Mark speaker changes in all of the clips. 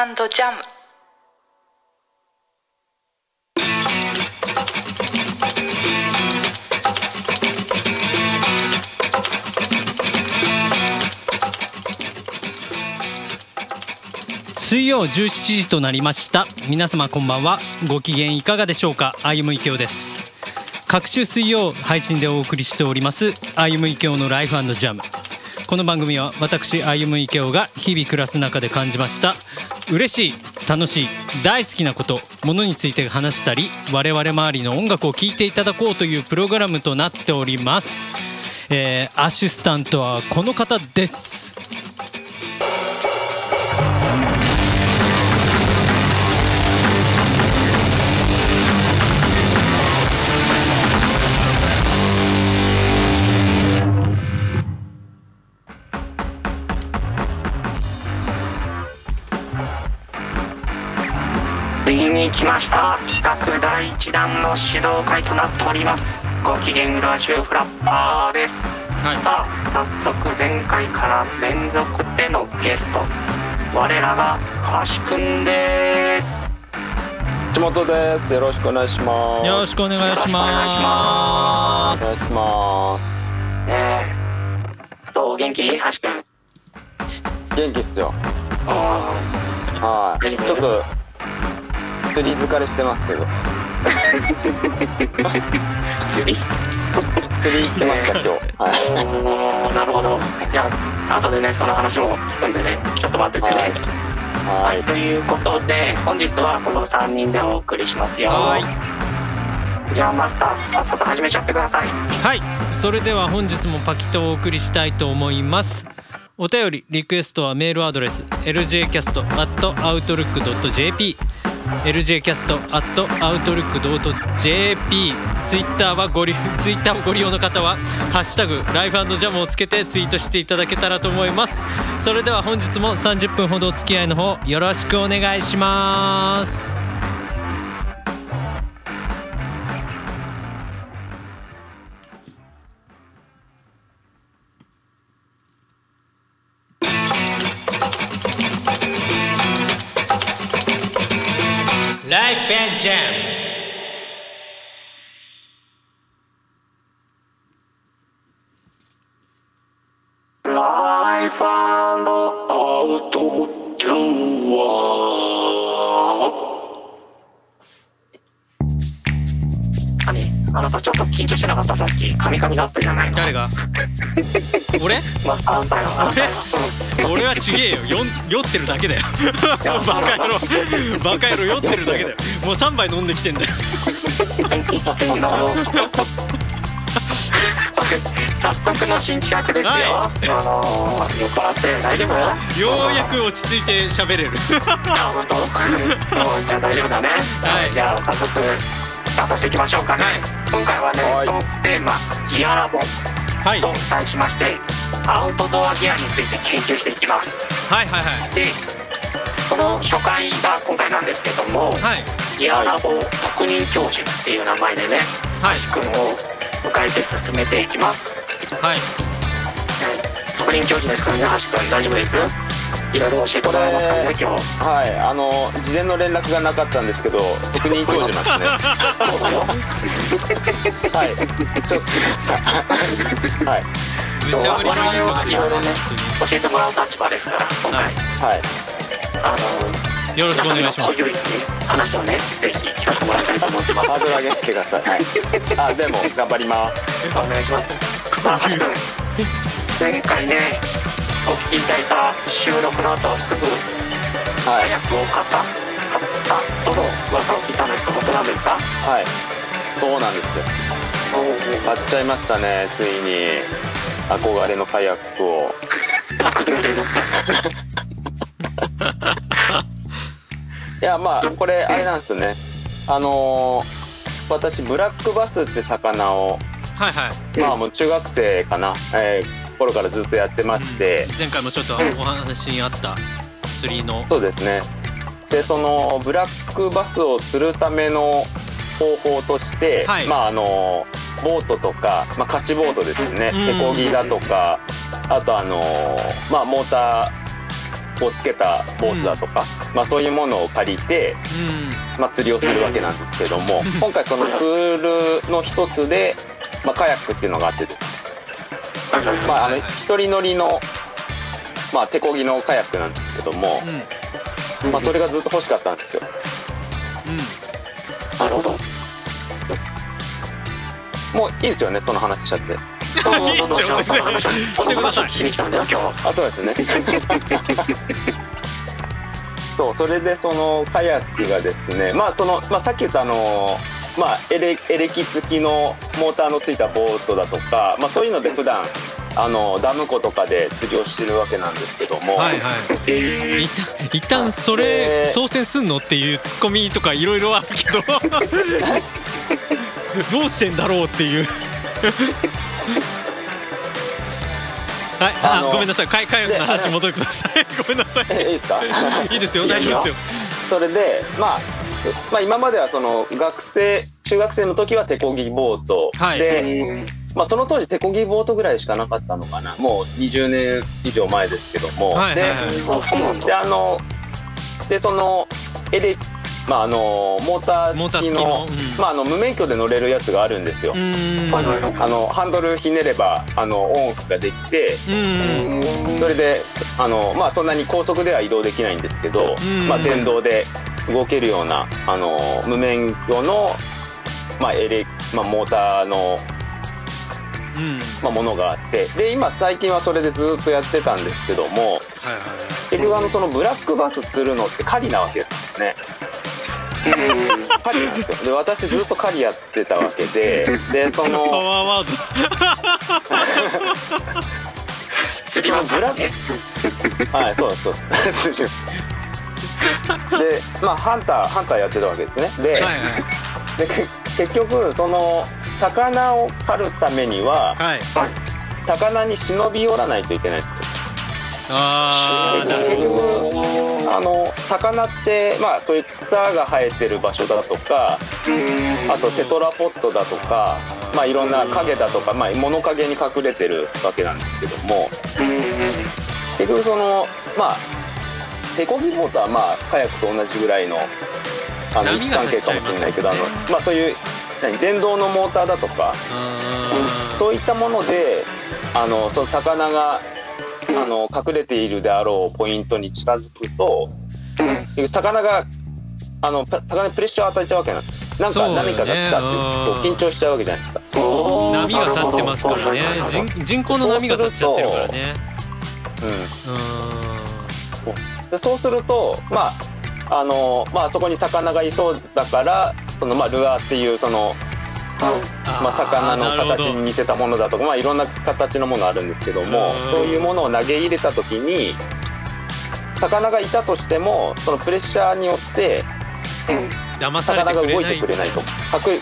Speaker 1: ジャム。
Speaker 2: 水曜17時となりました。皆様こんばんは。ご機嫌いかがでしょうか。歩む池尾です。各週水曜配信でお送りしております。歩む池尾のライフジャム。この番組は私歩む池尾が日々暮らす中で感じました。嬉しい楽しい大好きなことものについて話したり我々周りの音楽を聴いていただこうというプログラムとなっております、えー、アシスタントはこの方です。
Speaker 3: に来ました。企画第1弾の指導会となっております。ご機嫌浦州フラッパーです、はい、さあ早速前回から連続でのゲスト。我らが橋くんです。
Speaker 4: 橋本です。よろしくお願いします。
Speaker 2: よろしくお願いします。お願いし
Speaker 4: ます。お願いします
Speaker 3: ねえ。どう？元気？橋くん。
Speaker 4: 元気っすよ。はい。ちょっと釣り疲れしてますけど。
Speaker 3: 釣 り釣り
Speaker 4: 行ってますか今日？
Speaker 3: はいなるほど。いや後でねその話も聞くんでねちょっと待っててね。はい、はい、ということで本日はこの3人でお送りしますよ。はい。じゃあマスターさっさと始めちゃってください。
Speaker 2: はい。それでは本日もパキッとお送りしたいと思います。お便りリクエストはメールアドレス ljcast.outlook.jp ljcast.outlook.jp ツイッターはご利ツイッターをご利用の方は「ハッシュタグライフジャム」をつけてツイートしていただけたらと思います。それでは本日も30分ほどお付き合いの方よろしくお願いします。
Speaker 3: あなたちょっと緊張してなかったさっきカミカミだったじゃないの。
Speaker 2: 誰が？俺？
Speaker 3: まああんたよ。
Speaker 2: 俺俺はちげえよ。よ酔ってるだけだよ。バカ野郎。バカ野郎酔ってるだけだよ。もう3杯飲んできてんだよ。
Speaker 3: 早速の新企画ですよ、はい、あのー、酔っ払って大丈夫？
Speaker 2: ようやく落ち着いて喋れる。
Speaker 3: あ本当？じゃあ大丈夫だね、はい、じゃあ早速スタートしていきましょうかね、今回はね、トークテーマ「ギアラボ」と題しまして、アウトドアギアについて研究していきます
Speaker 2: はいはいはい
Speaker 3: でこの初回が今回なんですけども、はい、ギアラボ特任教授っていう名前でね、はい、君を迎えて進めていきます
Speaker 2: はい、
Speaker 3: 特任教授ですからね橋君大丈夫ですいろいろ教えてもらえますかね、えー、今日
Speaker 4: はいあの事前の連絡がなかったんですけど特任教授なんですね はい承知しましたはい
Speaker 3: そう我々はいろいろね教えてもらう立場ですから今回はいあ
Speaker 2: のよろしくお願いします。
Speaker 3: 話をね、ぜひ聞かせてもらいたいと思ってます。
Speaker 4: ハードル上げてください。はい。あ、でも頑張ります。
Speaker 3: お願いします。さあ、橋君。前回ね、お聞きいただいた収録の後すぐ早くを買った、はい、買ったとの噂を聞いたんですが本当なんですか？
Speaker 4: はい。そうなんですよ。買っちゃいましたねついに。憧れのカヤックを。いやまあこれあれなんですよね。あのー、私ブラックバスって魚を
Speaker 2: はいはい、
Speaker 4: まあもう中学生かな、えー、頃からずっとやってまして、
Speaker 2: 前回もちょっとお話にあった釣りの。
Speaker 4: そうですね。でそのブラックバスを釣るための方法として、はい、まああのボートとか、まあ、貸しボートですね。手こぎだとかあとあのまあモータをつけたボートだとか、うん、まあ、そういうものを借りて、うん、まあ、釣りをするわけなんですけども、今回そのプールの一つで、まあ、カヤックっていうのがあってまあ、あの一人乗りの、まあ、手漕ぎのカヤックなんですけども、まあ、それがずっと欲しかったんですよ。
Speaker 3: うん、なるほど
Speaker 4: もういいですよねその話しちゃって。
Speaker 2: いいですよ全然してください。
Speaker 3: しに来たんだよ今日。
Speaker 4: あそうですね。そうそれでそのカヤックがですねまあその、まあ、さっき言ったあのまあエレエレキ付きのモーターのついたボートだとか、まあ、そういうので普段あのダム湖とかで釣りをしてるわけなんですけども、
Speaker 2: はいはい、一旦一旦それ操船すんのっていうツッコミとかいろいろあるけど どうしてんだろうっていうはい、あごめんなさい、かいかいの話戻ってください。ごめんなさい。
Speaker 4: いいですか？
Speaker 2: いいですよ、大丈夫ですよ。
Speaker 4: それで、まあ、まあ、今まではその学生、中学生の時は手漕ぎボート、はい、で、まあ、その当時手漕ぎボートぐらいしかなかったのかな、もう20年以上前ですけども、はい、で、で、あの、で、そのエレまあ、あのモーター付きのまあ、あの無免許で乗れるやつがあるんですよ。あのハンドルひねればあのオンオフができてそれであの、まあ、そんなに高速では移動できないんですけど、まあ、電動で動けるようなあの無免許の、まあエレまあ、モーターのまあ、ものがあってで今最近はそれでずっとやってたんですけども、はいはい、結局あのそのブラックバス釣るのって狩りなわけですね。狩りなん。ですよで私ずっと狩りやってたわけででそのパワーワード釣りはブラはいそうですそうですでまあハンターハンターやってたわけですねではいはい、で結局その魚を狩るためには、はい、魚に忍び寄らないといけないん。ですよ
Speaker 2: あ
Speaker 4: あの魚ってまあそういう草が生えてる場所だとかあとテトラポットだとかまあいろんな影だとか、まあ、物陰に隠れてるわけなんですけども。結局そのまあ手こぎボートはまあカヤックと同じぐらいのあの位置関係かもしれないけどあの、まあ、そういう何電動のモーターだとかそういったものであのその魚があの隠れているであろうポイントに近づくと、魚があの魚にプレッシャーを与えちゃうわけなんです。なんか波が立ったっていうと緊張しちゃうわけじゃないですか。
Speaker 2: 波が立ってますからね。人人工の波が立っちゃってるからね。
Speaker 4: うん。でそうするとまああのまあそこに魚がいそうだからそのまあルアーっていうそのまあ、魚の形に似せたものだとか、まあ、いろんな形のものあるんですけどもそういうものを投げ入れた時に魚がいたとしてもそのプレッシャーによって魚が動いてくれないと。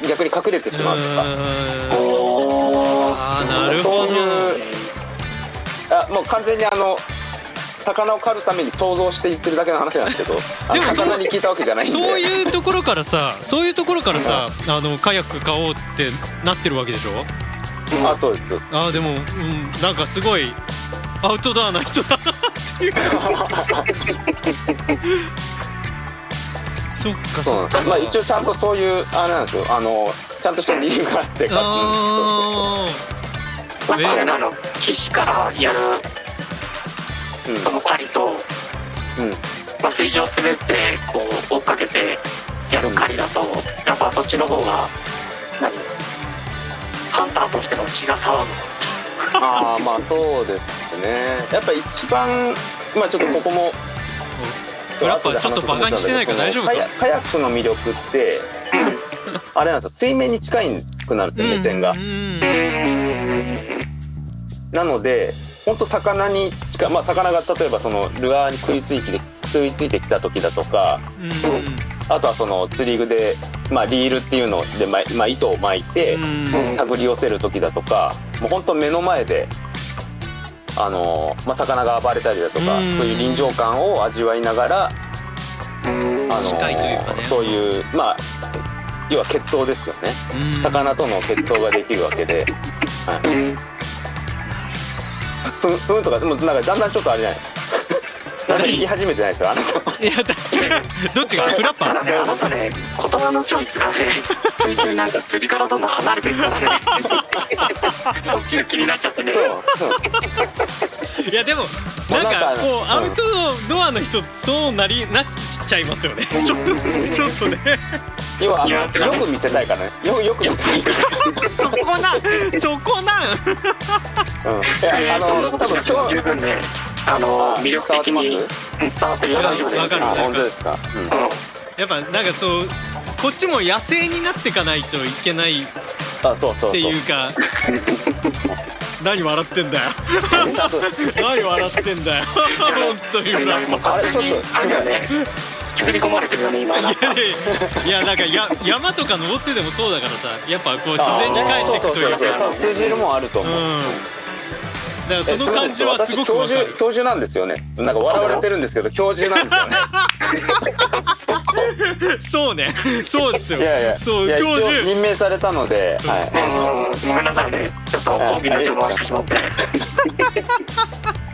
Speaker 4: 逆に隠れてしまうとか。
Speaker 2: あなるほど。そういう
Speaker 4: あもう完全にあの魚を狩るために想像して言ってるだけの話なんですけど でも魚に聞いたわけじゃないんで。
Speaker 2: そういうところからさそういうところからさ、あのカヤック買おうってなってるわけでしょ、
Speaker 4: うん、あそうです。
Speaker 2: あでも、うん、なんかすごいアウトドアな人だなっていう。そっかそっか。
Speaker 4: まあ一応ちゃんとそういうあれなんですよ。あのちゃんとした理由があって
Speaker 3: ああ、うん、あれなの岸からやるその狩りと、うん。まあ、水上滑ってこう追っかけてやる狩りだとやっぱそっちの方が何ハンターとしての血が騒ぐ。
Speaker 4: ああまあそうですね。やっぱ一番今ちょっとここも
Speaker 2: やっぱちょっとバカにしてないから大丈夫か？
Speaker 4: カヤックの魅力ってあれなんですよ。水面に近いくなるんですよ目線が。なので本当魚に近まあ魚が例えばそのルアーに食いついて食いついてきた時だとか、うん、あとはその釣り具で、まあ、リールっていうので、ままあ、糸を巻いて手繰り寄せる時だとかもう本当目の前であの、まあ、魚が暴れたりだとか、そういう臨場感を味わいながら、あ
Speaker 2: のね、
Speaker 4: そういうまあ要は決闘ですよね。魚との決闘ができるわけで。はいふんふんとかでもなんかだんだんちょっとあれじゃない？まだ行き始めてないですよあの。
Speaker 2: いやだどっちが？フラッパー？
Speaker 3: ねあなたね言葉のチョイスがねちょいちょいなんか釣りからどんどん離れてるからね。そっちが気になっちゃってね
Speaker 2: いやでもなんかこうアウトドアの人そうなりなっちゃいますよね。ちょっとちょっとね。
Speaker 4: 要はあのよく見せたいからね。よよく見せたい
Speaker 2: そこなん。そこなん。
Speaker 4: うん。いやあの多分今日
Speaker 3: 十分ねあの魅力的に伝わってる？よ。大丈夫です。
Speaker 2: わかる
Speaker 4: あ本当ですか、うん。
Speaker 3: うん。
Speaker 2: やっぱなんかそうこっちも野生になっていかないといけないっていうか 何笑ってんだよ。何笑ってんだよ。本当に。フラッ
Speaker 3: もう完全にあれだよね引きずり込まれてるよね今。なんか
Speaker 2: いやいやいやなんかや山とか登ってでもそうだからさやっぱこう自然に帰っていくというか。
Speaker 4: 通じるもんあると思う、
Speaker 2: うんだからその感じはすごくわか
Speaker 4: 私教授
Speaker 2: る
Speaker 4: 教授なんですよね。なんか笑われてるんですけど教授なんですよね。
Speaker 2: そうね。そうですよ。
Speaker 4: いやいや
Speaker 2: そう教授。
Speaker 4: 任命されたので、
Speaker 3: ごめんなさいね。ちょっと講義の情報回してしまって。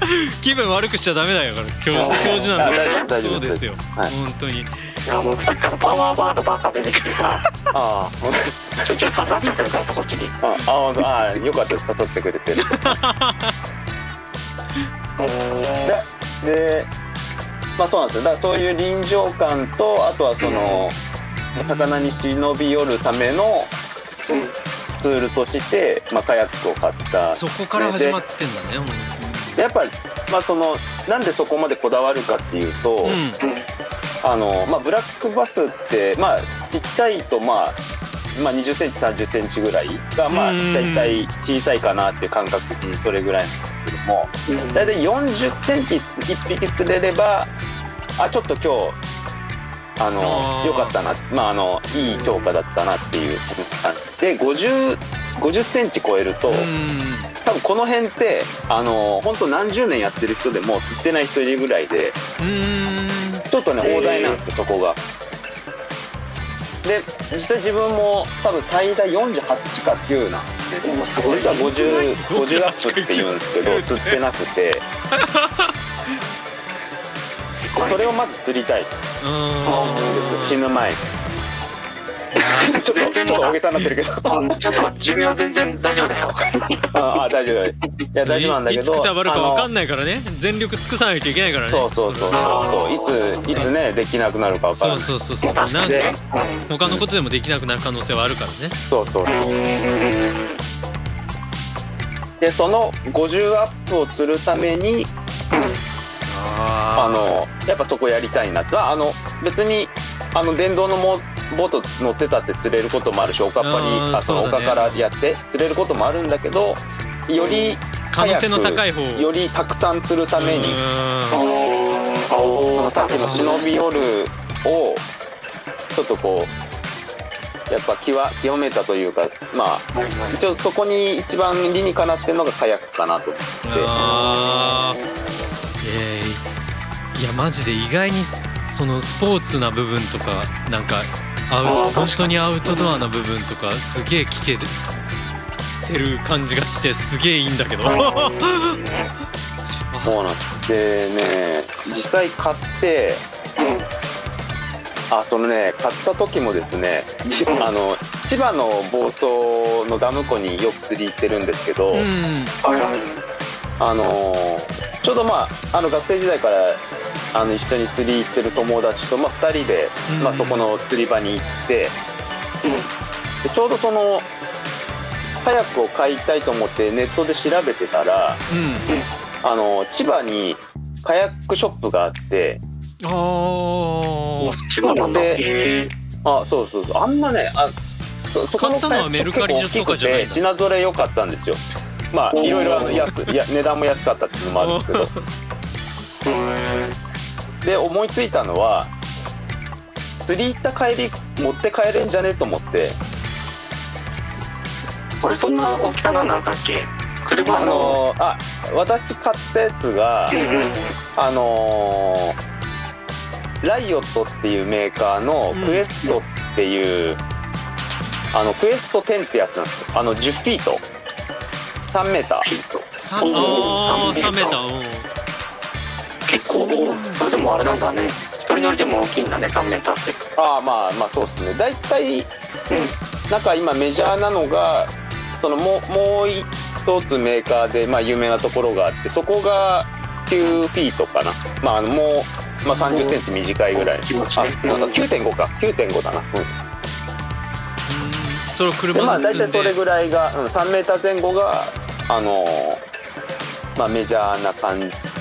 Speaker 2: 気分悪くしちゃダメだよ教教授なんだ
Speaker 4: あ大丈夫
Speaker 2: そうですよ。
Speaker 4: はい。
Speaker 2: 本当に。
Speaker 3: いやもうさっきからパワーワードばっか出てきてさ
Speaker 4: い、あ
Speaker 3: ちょいちょい刺さっちゃってるからさこっちに。
Speaker 4: あああよかったです。誘ってくれて ででまあそうなんですよ。だからそういう臨場感とあとはその魚に忍び寄るためのツールとして、まあ、カヤックを買った。
Speaker 2: そこから始まってんだね
Speaker 4: やっぱり、まあ、そのなんでそこまでこだわるかっていうと、
Speaker 2: 当に
Speaker 4: あのまあ、ブラックバスって、まあ、ちっちゃいと、まあまあ、2 0センチ3 0センチぐらいが、まあ、
Speaker 2: うん
Speaker 4: 大体小さいかなっていう感覚的にそれぐらいなんですけども。大体4 0センチ1匹釣れればあちょっと今日あのよかったな、まあ、あのいい評価だったなっていう。感じで50 50センチ超えると、
Speaker 2: うん。
Speaker 4: 多分この辺ってあの本当何十年やってる人でも釣ってない人いるぐらいで
Speaker 2: うん。
Speaker 4: ちょっとね大台なんですよそこが。で実際自分も多分最大48か9なんですね実は50 50アップって言うんですけど 釣ってなくて。それをまず釣りたいんです
Speaker 2: うん。
Speaker 4: 死ぬ前に ちょっとちょっと大げさになってるけど。
Speaker 3: うんちょっと寿命全然大丈夫だよ。
Speaker 4: ああ大丈夫大丈夫。いや大丈夫なんだけど
Speaker 2: いつくたばるかわかんないからね。全力尽くさないといけないからね。
Speaker 4: そうそうそうそうそう。いついつねできなくなるかわからない
Speaker 2: そうそうそうそう。なんか
Speaker 3: 確かにね
Speaker 2: 他のことでもできなくなる可能性はあるからね。
Speaker 4: そうそう。でその50アップをするためにあ
Speaker 2: あ
Speaker 4: のやっぱそこやりたいなあの別にあの電動のモボート乗ってたって釣れることもあるしおかっぱに
Speaker 2: あ
Speaker 4: その丘からやって釣れることもあるんだけどより
Speaker 2: 可能性の高い方。
Speaker 4: よりたくさん釣るためにそのさっきの忍び寄るをちょっとこうやっぱ極極めたというかまあ一応そこに一番理にかなってるのがカヤックかなと思って。
Speaker 2: あー。えーいやマジで意外にそのスポーツな部分とかなんかアウ本当にアウトドアな部分とかすげえ聞けてる感じがしてすげえいいんだけど。
Speaker 4: そうなんです。でね実際買ってあそのね買った時もですねじあの千葉の房総のダム湖によく釣り行ってるんですけど、
Speaker 2: うん
Speaker 4: あのーちょうどまああの学生時代からあの一緒に釣り行ってる友達と、まあ、2人で、
Speaker 2: うん。
Speaker 4: まあ、そこの釣り場に行ってでちょうどそのカヤックを買いたいと思ってネットで調べてたらあの千葉にカヤックショップがあって
Speaker 2: うんあー
Speaker 3: 千葉なんだ。
Speaker 4: あそうそうそう。あんまねあそそこ
Speaker 2: 買ったのはメルカリとかじゃないの？
Speaker 4: 結構大きくて品揃え良かったんですよ。まあいろいろあの安いや値段も安かったっていうのもあるんですけど で思いついたのは釣り行った帰り持って帰れんじゃね？と思って。
Speaker 3: これそんな大きさなんだったっけ？車
Speaker 4: あ
Speaker 3: の
Speaker 4: あ私買ったやつが
Speaker 3: うんうん。
Speaker 4: あのーライオットっていうメーカーの
Speaker 2: うん。
Speaker 4: クエストっていう、あのクエスト10ってやつなんですよ。あの10フィート。3メーター。
Speaker 3: フィット。
Speaker 2: さあ
Speaker 3: おー
Speaker 2: あー
Speaker 3: 3
Speaker 2: 3メータ
Speaker 3: メー結結構それでもあれなんだね。一人乗りでも大きいんだね3メーターって。
Speaker 4: ああまあまあそうですね。大体、うん、なんか今メジャーなのがそのももう一つメーカーで、まあ、有名なところがあってそこが9フィートかな。まああのもう、まあ、3 0センチ短いぐらい。あなんか9.5か。9.5だな。うん。
Speaker 2: その車
Speaker 4: まあ大体それぐらいが、うん、3メーター前後があのー、まあメジャーな感じ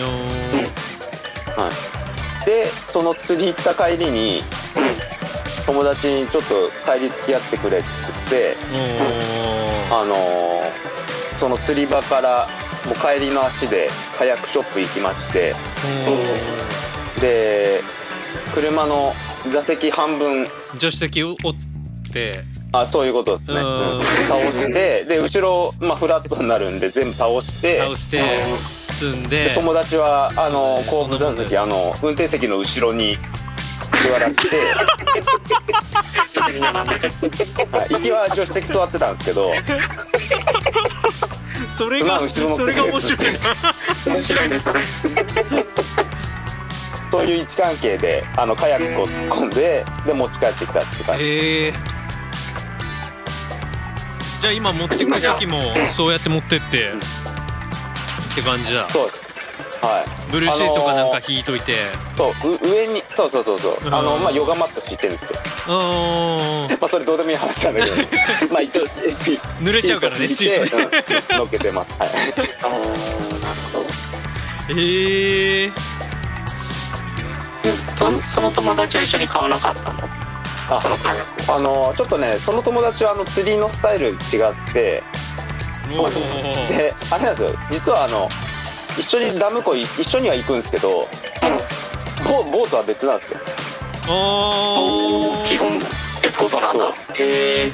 Speaker 4: はい、でその釣り行った帰りに、友達にちょっと帰り付き合ってくれって言って、あのー、その釣り場からもう帰りの足でカヤックショップ行きまして、で車の座席半分
Speaker 2: 助手席を折って。
Speaker 4: あそういうことですね、うん、倒してで後ろ、まあ、フラットになるんで全部倒して
Speaker 2: 倒して積んで
Speaker 4: 友達はあの後部座席あの運転席の後ろに座らせて 行きは助手席座ってたんですけど
Speaker 2: それがそれが面白い。
Speaker 3: 面白いねそれ
Speaker 4: そういう位置関係であのカヤックを突っ込んでで持ち帰ってきたって感じ。へえ。
Speaker 2: じゃあ今持ってく時もそうやって持ってって、って感じだ。
Speaker 4: そうです。はい。
Speaker 2: ブルーシートかなんか引いといて、
Speaker 4: そう上にそうそうそうそう。あのまあヨガマット敷いてるんですよまあそれどうでもいい話なんだけど。まあ一応
Speaker 2: 濡れちゃうからねシート
Speaker 4: で、うん、乗っけてます。はい。ああなる
Speaker 2: ほどへえ
Speaker 3: その友達は一緒に買わなかったの？
Speaker 4: ああのちょっとねその友達はあの釣りのスタイル違ってであれなんですよ。実はあの一緒にダム湖一緒には行くんですけど、ボボートは別なんですよ。
Speaker 3: お基本別ことなんだ。へえ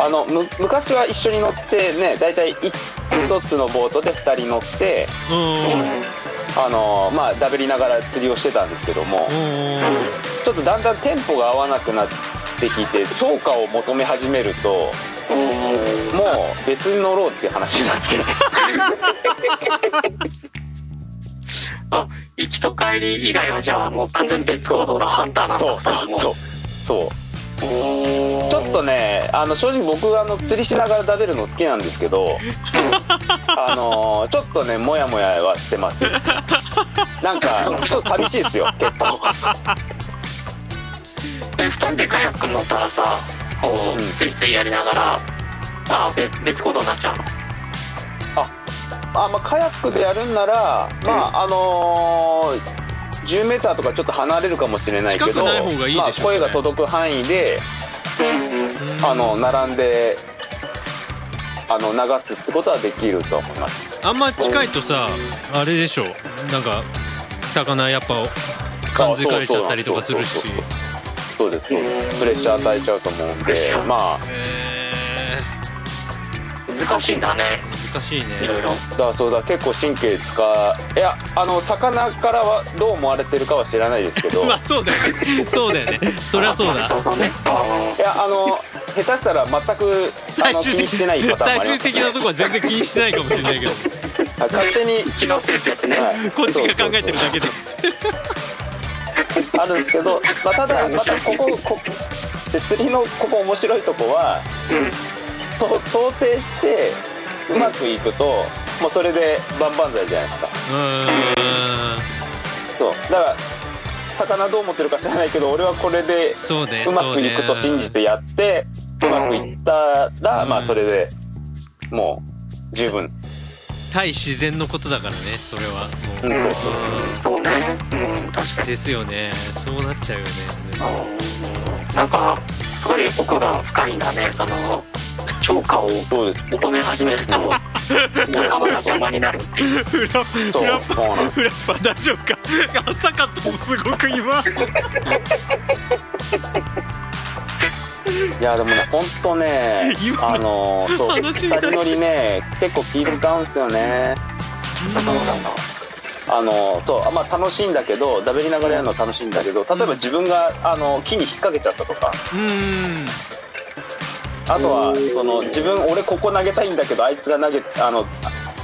Speaker 4: あのむ昔は一緒に乗ってね大体一つのボートで2人乗ってあのまあダベりながら釣りをしてたんですけどもちょっとだんだんテンポが合わなくなってきて評価を求め始めるともう別に乗ろうっていう話になって
Speaker 3: あ行きと帰り以外はじゃあもう完全別行動のハンターなんだ。
Speaker 4: そうそうそうちょっとねあの正直僕あの釣りしながら食べるの好きなんですけど あのちょっとねモヤモヤはしてます。なんかちょっと寂しいですよ結構。
Speaker 3: え2人でカヤック乗ったらさこうスイスイやりながらあ別行動になっちゃうの。
Speaker 4: ああまあカヤックでやるんなら、まああのー、10メーターとかちょっと離れるかもしれないけどまあ、声が届く範囲で、あの並んであの流すってことはできると思います。
Speaker 2: あんま近いとさあれでしょ。なんか魚やっぱ感づかれちゃったりとかするし。
Speaker 4: そうですそうです。プレッシャー与えちゃうと思うんでまあ。
Speaker 3: 難しいんだね。
Speaker 2: 難しいね。
Speaker 3: いろいろ。
Speaker 4: だそうだ結構神経使う。いやあの魚からはどう思われてるかは知らないですけど。
Speaker 2: まあそうだよね。そうだよね。そりゃそうだ。
Speaker 3: そうそうね。
Speaker 4: いやあの下手したら全く
Speaker 2: 最終的
Speaker 4: してないパター
Speaker 2: ン最終的なとこは全然気にしてないかもしれないけど
Speaker 4: 勝手に
Speaker 3: 気のせいってやつね、はい、
Speaker 2: こっちが考えてるだけで
Speaker 4: あるんですけど、まあ、ただ またこここ釣りのここ面白いとこは、うん。想定してうまくいくと、もうそれで万々歳じゃないですか。そう。だから魚どう思ってるか知らないけど俺はこれでうまくいくと信じてやってう,、まくいったら、まあそれでもう十分
Speaker 2: 対自然のことだからねそれは。
Speaker 3: もう、うん、そうね、うん、確かに。
Speaker 2: ですよね。そうなっちゃうよね
Speaker 3: なんかすごい奥が深いんだねその評価を求め始めると仲間が邪魔になるっていう。フラフラ
Speaker 2: フラフラッパ大丈夫か浅かったすごく今
Speaker 4: いやでもね本当ねあのそう二人乗りね結構気使うんすよね。あのそうまあ楽しいんだけどダベりながらやるの楽しいんだけど例えば自分があの木に引っ掛けちゃったとか。うん。あとはその自分俺ここ投げたいんだけどあいつが投げあの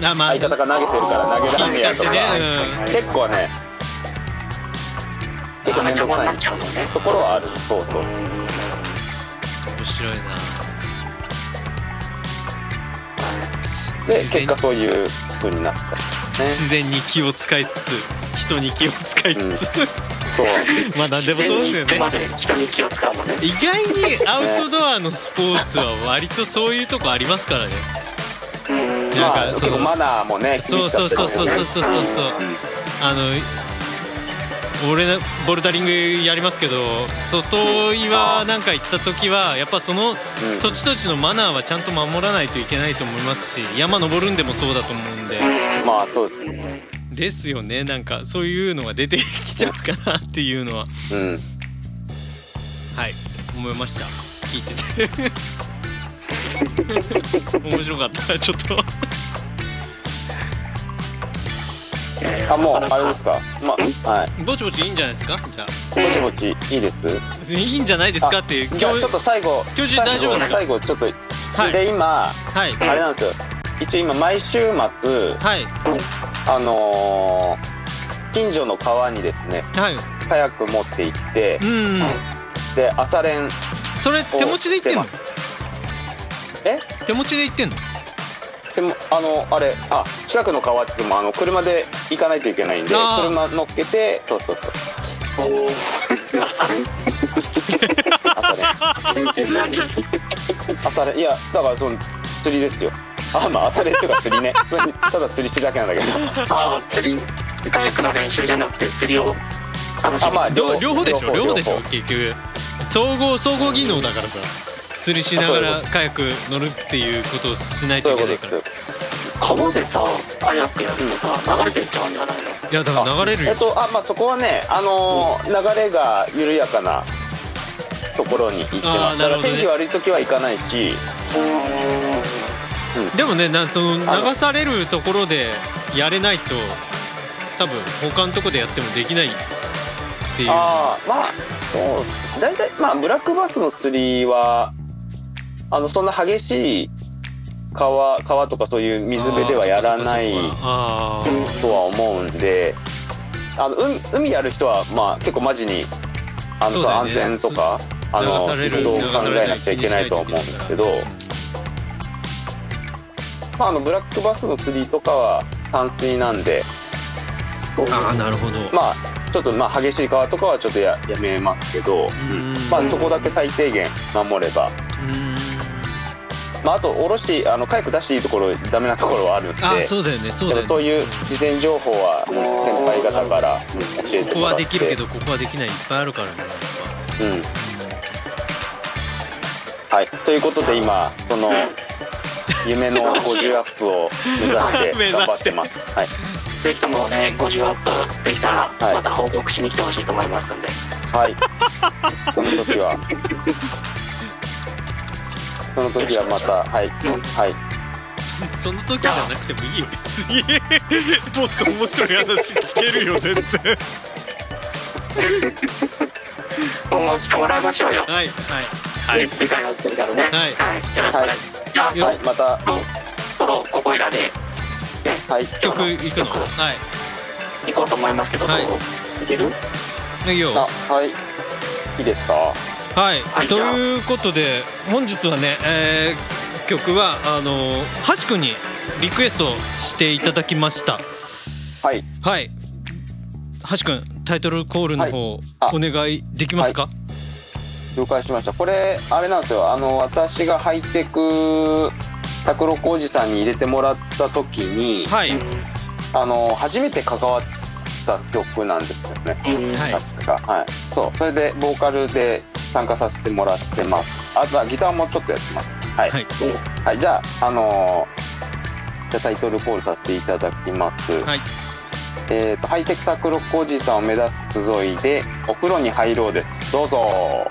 Speaker 4: 相方が投げてるから投げらんねやとか、ねうん、結構ね。結構面倒くさいところはある。そうそう。面
Speaker 2: 白いな。
Speaker 4: で結果そういうふうになった、ね、
Speaker 2: 自然に気を使いつつ人に気を使いつつ、うん。
Speaker 4: そう。
Speaker 2: まあ何でもそうですよね。
Speaker 3: 人に気を使うもんね。
Speaker 2: 意外にアウトドアのスポーツは割とそういうとこありますからね。
Speaker 4: なんか、まあ、結構マナーもね
Speaker 2: そうそうそうそうそうそうそうあの俺ボルダリングやりますけど外岩なんか行った時はやっぱその土地土地のマナーはちゃんと守らないといけないと思いますし山登るんでもそうだと思うんで。
Speaker 4: まあそうですね。
Speaker 2: ですよね。なんかそういうのが出てきちゃうかなっていうのは、
Speaker 4: うん、
Speaker 2: はい。思いました。聞いてて。面白かった。ちょっと
Speaker 4: あもうあれですか？まはい。
Speaker 2: ぼちぼちいいんじゃないですか？じゃあ。
Speaker 4: ぼちぼちいいです。
Speaker 2: いいんじゃないですかっていう
Speaker 4: じゃあちょっと最後
Speaker 2: 教授大丈夫です
Speaker 4: か？最後ちょっと、はい、で今、はい、あれなんですよ。一応今毎週末、
Speaker 2: はい、
Speaker 4: あのー、近所の川にですね、はい、カヤック持って行って、うん、で朝練
Speaker 2: それ手持ちで行ってんの？
Speaker 4: え？
Speaker 2: 手持ちで行ってんの？
Speaker 4: でもあのあれあ近くの川ってもあの車で行かないといけないんで車乗っけてそうそうそう。
Speaker 3: 朝練
Speaker 4: 朝練いやだからその釣りですよ。あまあ朝練っていうか釣りね。ただ釣りしてるだけなんだけど。
Speaker 3: あ釣りカヤックの練習じゃなくて釣りを楽しむ。あ
Speaker 2: まあ両方でしょ両方でしょ結局。総合総合技能だからさ釣りしながらカヤック乗るっていうことをしないといけないから
Speaker 3: 川でさカヤックやるとさ流れてっちゃうんじゃないの？
Speaker 2: いやだから流れる
Speaker 4: えっとあまあそこはねあのー、流れが緩やかなところに行ってます。だから天気悪い時は行かないし。
Speaker 2: うん、でもねなその流されるところでやれないと多分他のとこでやってもできないっていう。
Speaker 4: ああまあそう大体まあブラックバスの釣りはあのそんな激しい川川とかそういう水辺ではやらないとは思うんであの海海やる人はまあ結構マジにあの、ね、安全とかあの運動を考えなくちゃいけないとは思うんですけど、まあ、あのブラックバスの釣りとかは淡水なんで。
Speaker 2: ああなるほど。
Speaker 4: まあちょっとまあ激しい川とかはちょっとややめますけど、まあ、そこだけ最低限守れば。まあ、あとおろしあのカヤック出していいところダメなところはあるんで
Speaker 2: あそうだよねそうだよね
Speaker 4: そういう事前情報は先輩方から教えてもらってこ
Speaker 2: こはできるけどここはできないいっぱいあるからね
Speaker 4: うんはいということで今その夢の50アップを目指して 頑張ってます。はい。
Speaker 3: ぜひともね50アップできたらまた報告しに来てほしいと思いますんで。
Speaker 4: はい。その時は。その時はまたはい、うん、はい。
Speaker 2: その時じゃなくてもいいよ。別にもっと面白い話聞けるよ全然。
Speaker 3: 今後来てもらいましょうよ。
Speaker 2: はいはい。
Speaker 3: はい次回の次からね。はい、はい、よろしくお願いします、じゃあ
Speaker 4: はいまた
Speaker 3: ソロここいらで、ね、
Speaker 4: はい。
Speaker 2: 曲いくの？はい。
Speaker 3: 行こうと思いますけど、はい、いける？
Speaker 2: いいよ。
Speaker 4: はい。いいですか？
Speaker 2: はい、はい、ということで本日はね、えー、曲はあのはしくにリクエストしていただきました。
Speaker 4: はい。
Speaker 2: はい。はしくんタイトルコールの方、お願いできますか、はい。
Speaker 4: 了解しました。これあれなんですよ。あの私がハイテク拓郎浩二さんに入れてもらった時に、
Speaker 2: はい、
Speaker 4: あの初めて関わった曲なんですよね、はい、確か。はい。そう。それでボーカルで参加させてもらってます。あとはギターもちょっとやってます。はい、はい、はい、じゃああのー、じゃタイトルコールさせていただきます。
Speaker 2: はい。
Speaker 4: えーと、ハイテクタクロックおじいさんを目指す集いでお風呂に入ろうです。どうぞ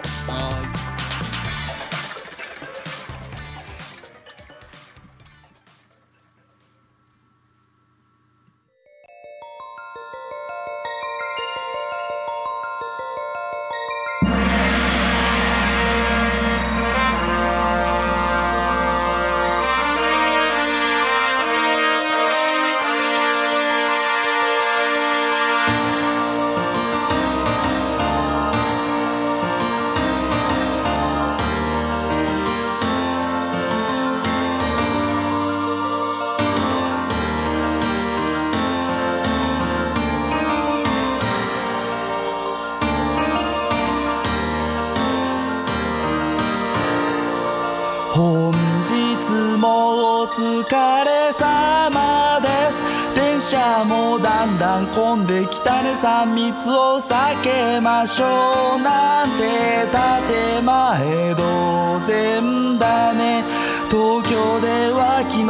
Speaker 1: ん混んできたね3密を避けましょうなんて建前同然だね。東京では昨日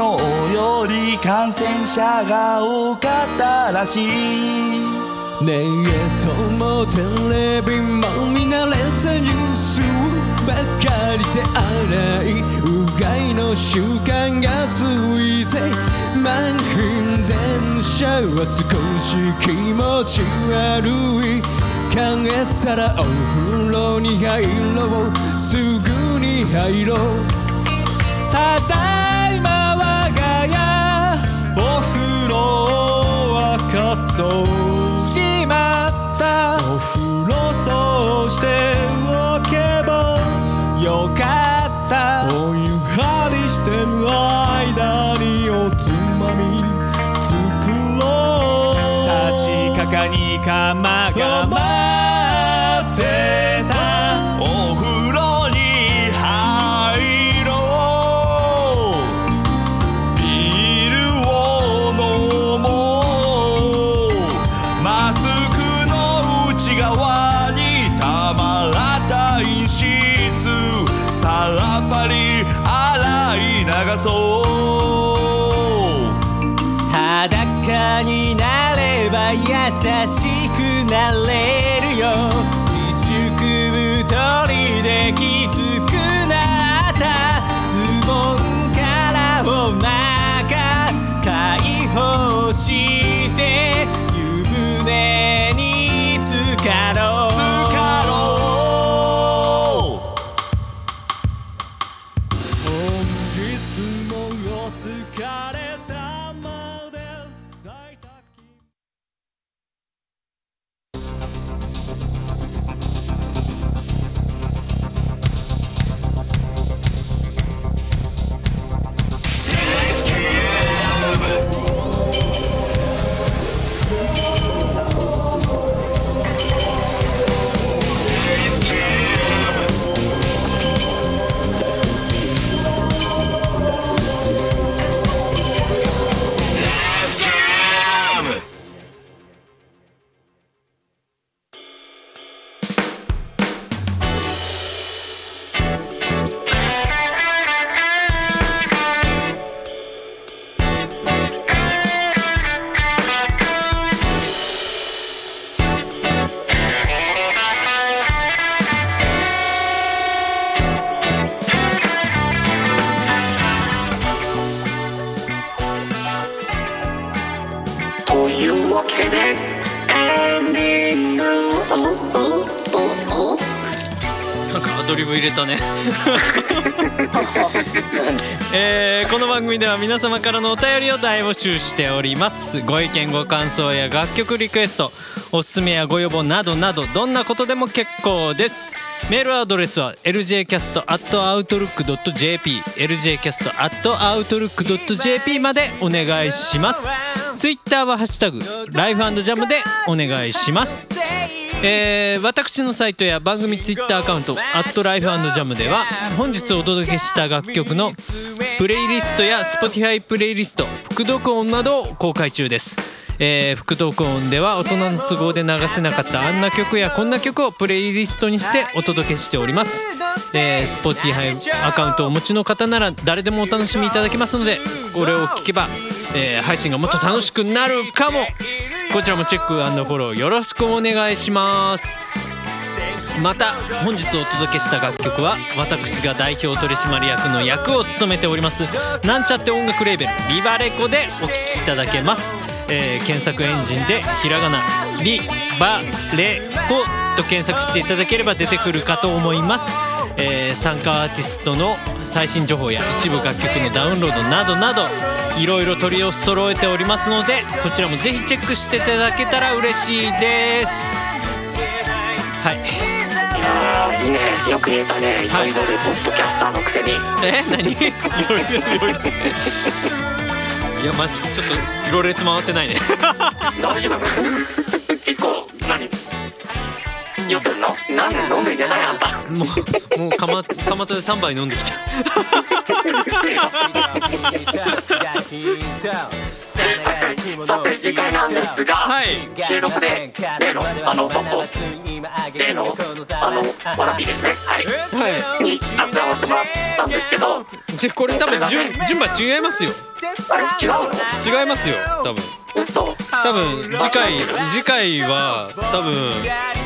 Speaker 1: より感染者が多かったらしい。
Speaker 5: ネットもテレビも見慣れたニュースばかりで荒いうがいの習慣がついて満員電車は少し気持ち悪い。帰ったらお風呂に入ろう。すぐに入ろう。ただいま我が家。お風呂を沸かそう確
Speaker 3: けでエンディング
Speaker 2: なんかアドリブ入れたね。えーこの番組では皆様からのお便りを大募集しております。ご意見ご感想や楽曲リクエストおすすめやご要望などなどどんなことでも結構です。メールアドレスは ljcast.outlook.jp ljcast.outlook.jp までお願いします。ツイッターは「ハッシュタグライフジャム」でお願いします。えー私のサイトや番組ツイッターアカウント「アットライフジャムでは本日お届けした楽曲のプレイリストや Spotify プレイリスト副読音などを公開中です。えー副読音では大人の都合で流せなかったあんな曲やこんな曲をプレイリストにしてお届けしております、えー、Spotify アカウントをお持ちの方なら誰でもお楽しみいただけますのでこれを聞けば、えー配信がもっと楽しくなるかも。こちらもチェックフォローよろしくお願いします。また本日お届けした楽曲は私が代表取締役の役を務めておりますなんちゃって音楽レーベルビバレコでお聴きいただけます、えー検索エンジンでひらがなリバレコと検索していただければ出てくるかと思います、えー参加アーティストの最新情報や一部楽曲のダウンロードなどなどいろいろ取り揃えておりますのでこちらもぜひチェックしていただけたら嬉しいです。はい。
Speaker 3: いいいね。よく言えたね。い。ろいろでポッドキャスターのくせに。
Speaker 2: え何？いやマジちょっとろれつ回ってないね。
Speaker 3: 大丈夫？結構何？酔ってるの？なんで飲んでんじゃないあんた。
Speaker 2: もうもうかまかまたで3杯飲んできた
Speaker 3: さて次回なんですが、
Speaker 2: はい。
Speaker 3: 収録で例のあの男例のあのわらびですね？はい。
Speaker 2: は
Speaker 3: に雑談をしてもらったんですけど
Speaker 2: いでこれ多分順順番違いますよ。
Speaker 3: あれ？違う？の
Speaker 2: 違いますよ多分。
Speaker 3: 嘘？
Speaker 2: 多分次回次回は多分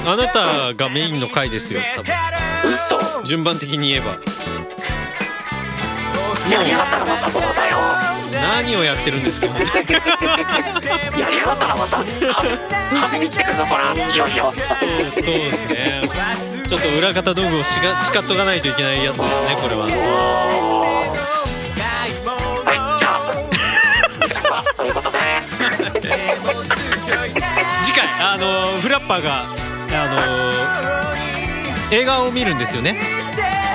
Speaker 2: あなたがメインの回ですよ多分。
Speaker 3: 嘘？
Speaker 2: 順番的に言えば。
Speaker 3: やりやがったらまたどうだよ
Speaker 2: 何をやってるんですか？
Speaker 3: やりやがったらまた壁に来てくるぞこらいよいよ。
Speaker 2: そうですね。ちょっと裏方道具をしが叱っとかないといけないやつですねこれは。
Speaker 3: はいじゃあ次回はそういうことです。
Speaker 2: 次回あのフラッパーがあの映画を見るんですよね？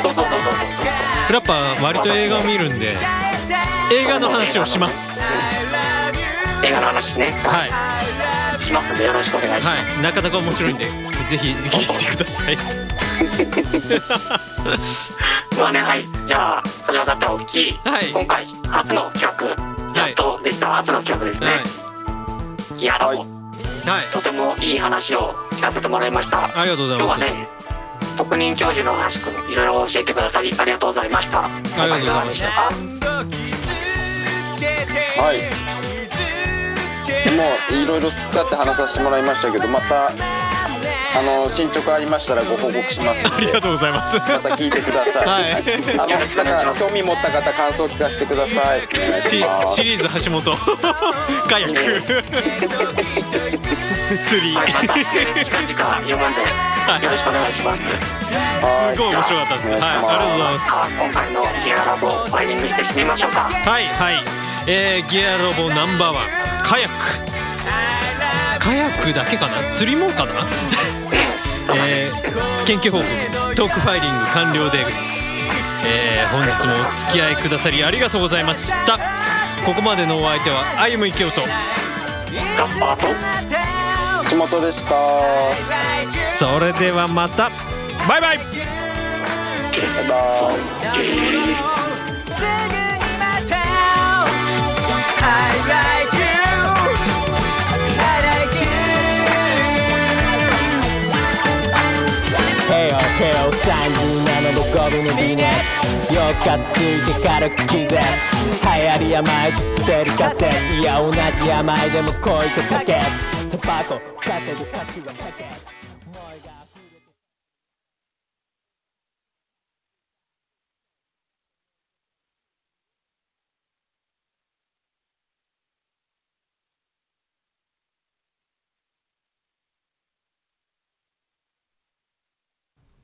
Speaker 3: そうそうそうそうそうそう。
Speaker 2: フラッパー割と映画を見るんで映画の話をします。
Speaker 3: 映画の話ね。
Speaker 2: はい。
Speaker 3: しますんでよろしくお願いします、
Speaker 2: はい。なかなか面白いんでぜひ聞いてください。
Speaker 3: まあねはい。じゃあそれはさておき、
Speaker 2: はい。
Speaker 3: 今回初の企画やっとできた初の企画ですね、ギアラボ、
Speaker 2: はい。はい。
Speaker 3: とてもいい話を聞かせてもらいました。
Speaker 2: ありがとうございます。
Speaker 3: 今日はね特任教授の橋君いろいろ教えてくださりありがとうございました。あり
Speaker 2: がとうございました。
Speaker 4: はい。もういろいろ使って話させてもらいましたけどまたあの進捗ありましたらご報告します
Speaker 2: ありがとうございます。
Speaker 4: また聞いてください、
Speaker 2: はい。
Speaker 4: あの
Speaker 3: よろしくお願いします。
Speaker 4: 興味持った方感想聞かせてください。お願いし
Speaker 2: シ
Speaker 4: ます。
Speaker 2: シリーズ橋本。カヤック釣り。
Speaker 3: はいまた、ね、近々読むんで。よろしくお願いします。
Speaker 4: はい。
Speaker 2: すごい面白かったです。はいありがとうございます。
Speaker 3: 今回のギアラボファイリングして締めましょうか
Speaker 2: はいはい、えー、ギアロボナンバーワン。カヤックカヤックだけかな？釣りもかな？えー、研究報告トークファイリング完了です、えー、本日もお付き合いくださりありがとうございました。ここまでのお相手は歩夢池と。
Speaker 3: ラッパーと。
Speaker 4: 橋本でした。
Speaker 2: それではまた。バイバイ。
Speaker 4: バイバイ
Speaker 5: 度5分の微熱4日ついて軽く気絶流行り病ってる仮説いや同じ病でも恋と可決タバコ稼ぐ歌詞は可決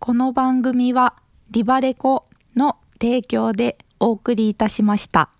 Speaker 6: この番組はリバレコの提供でお送りいたしました。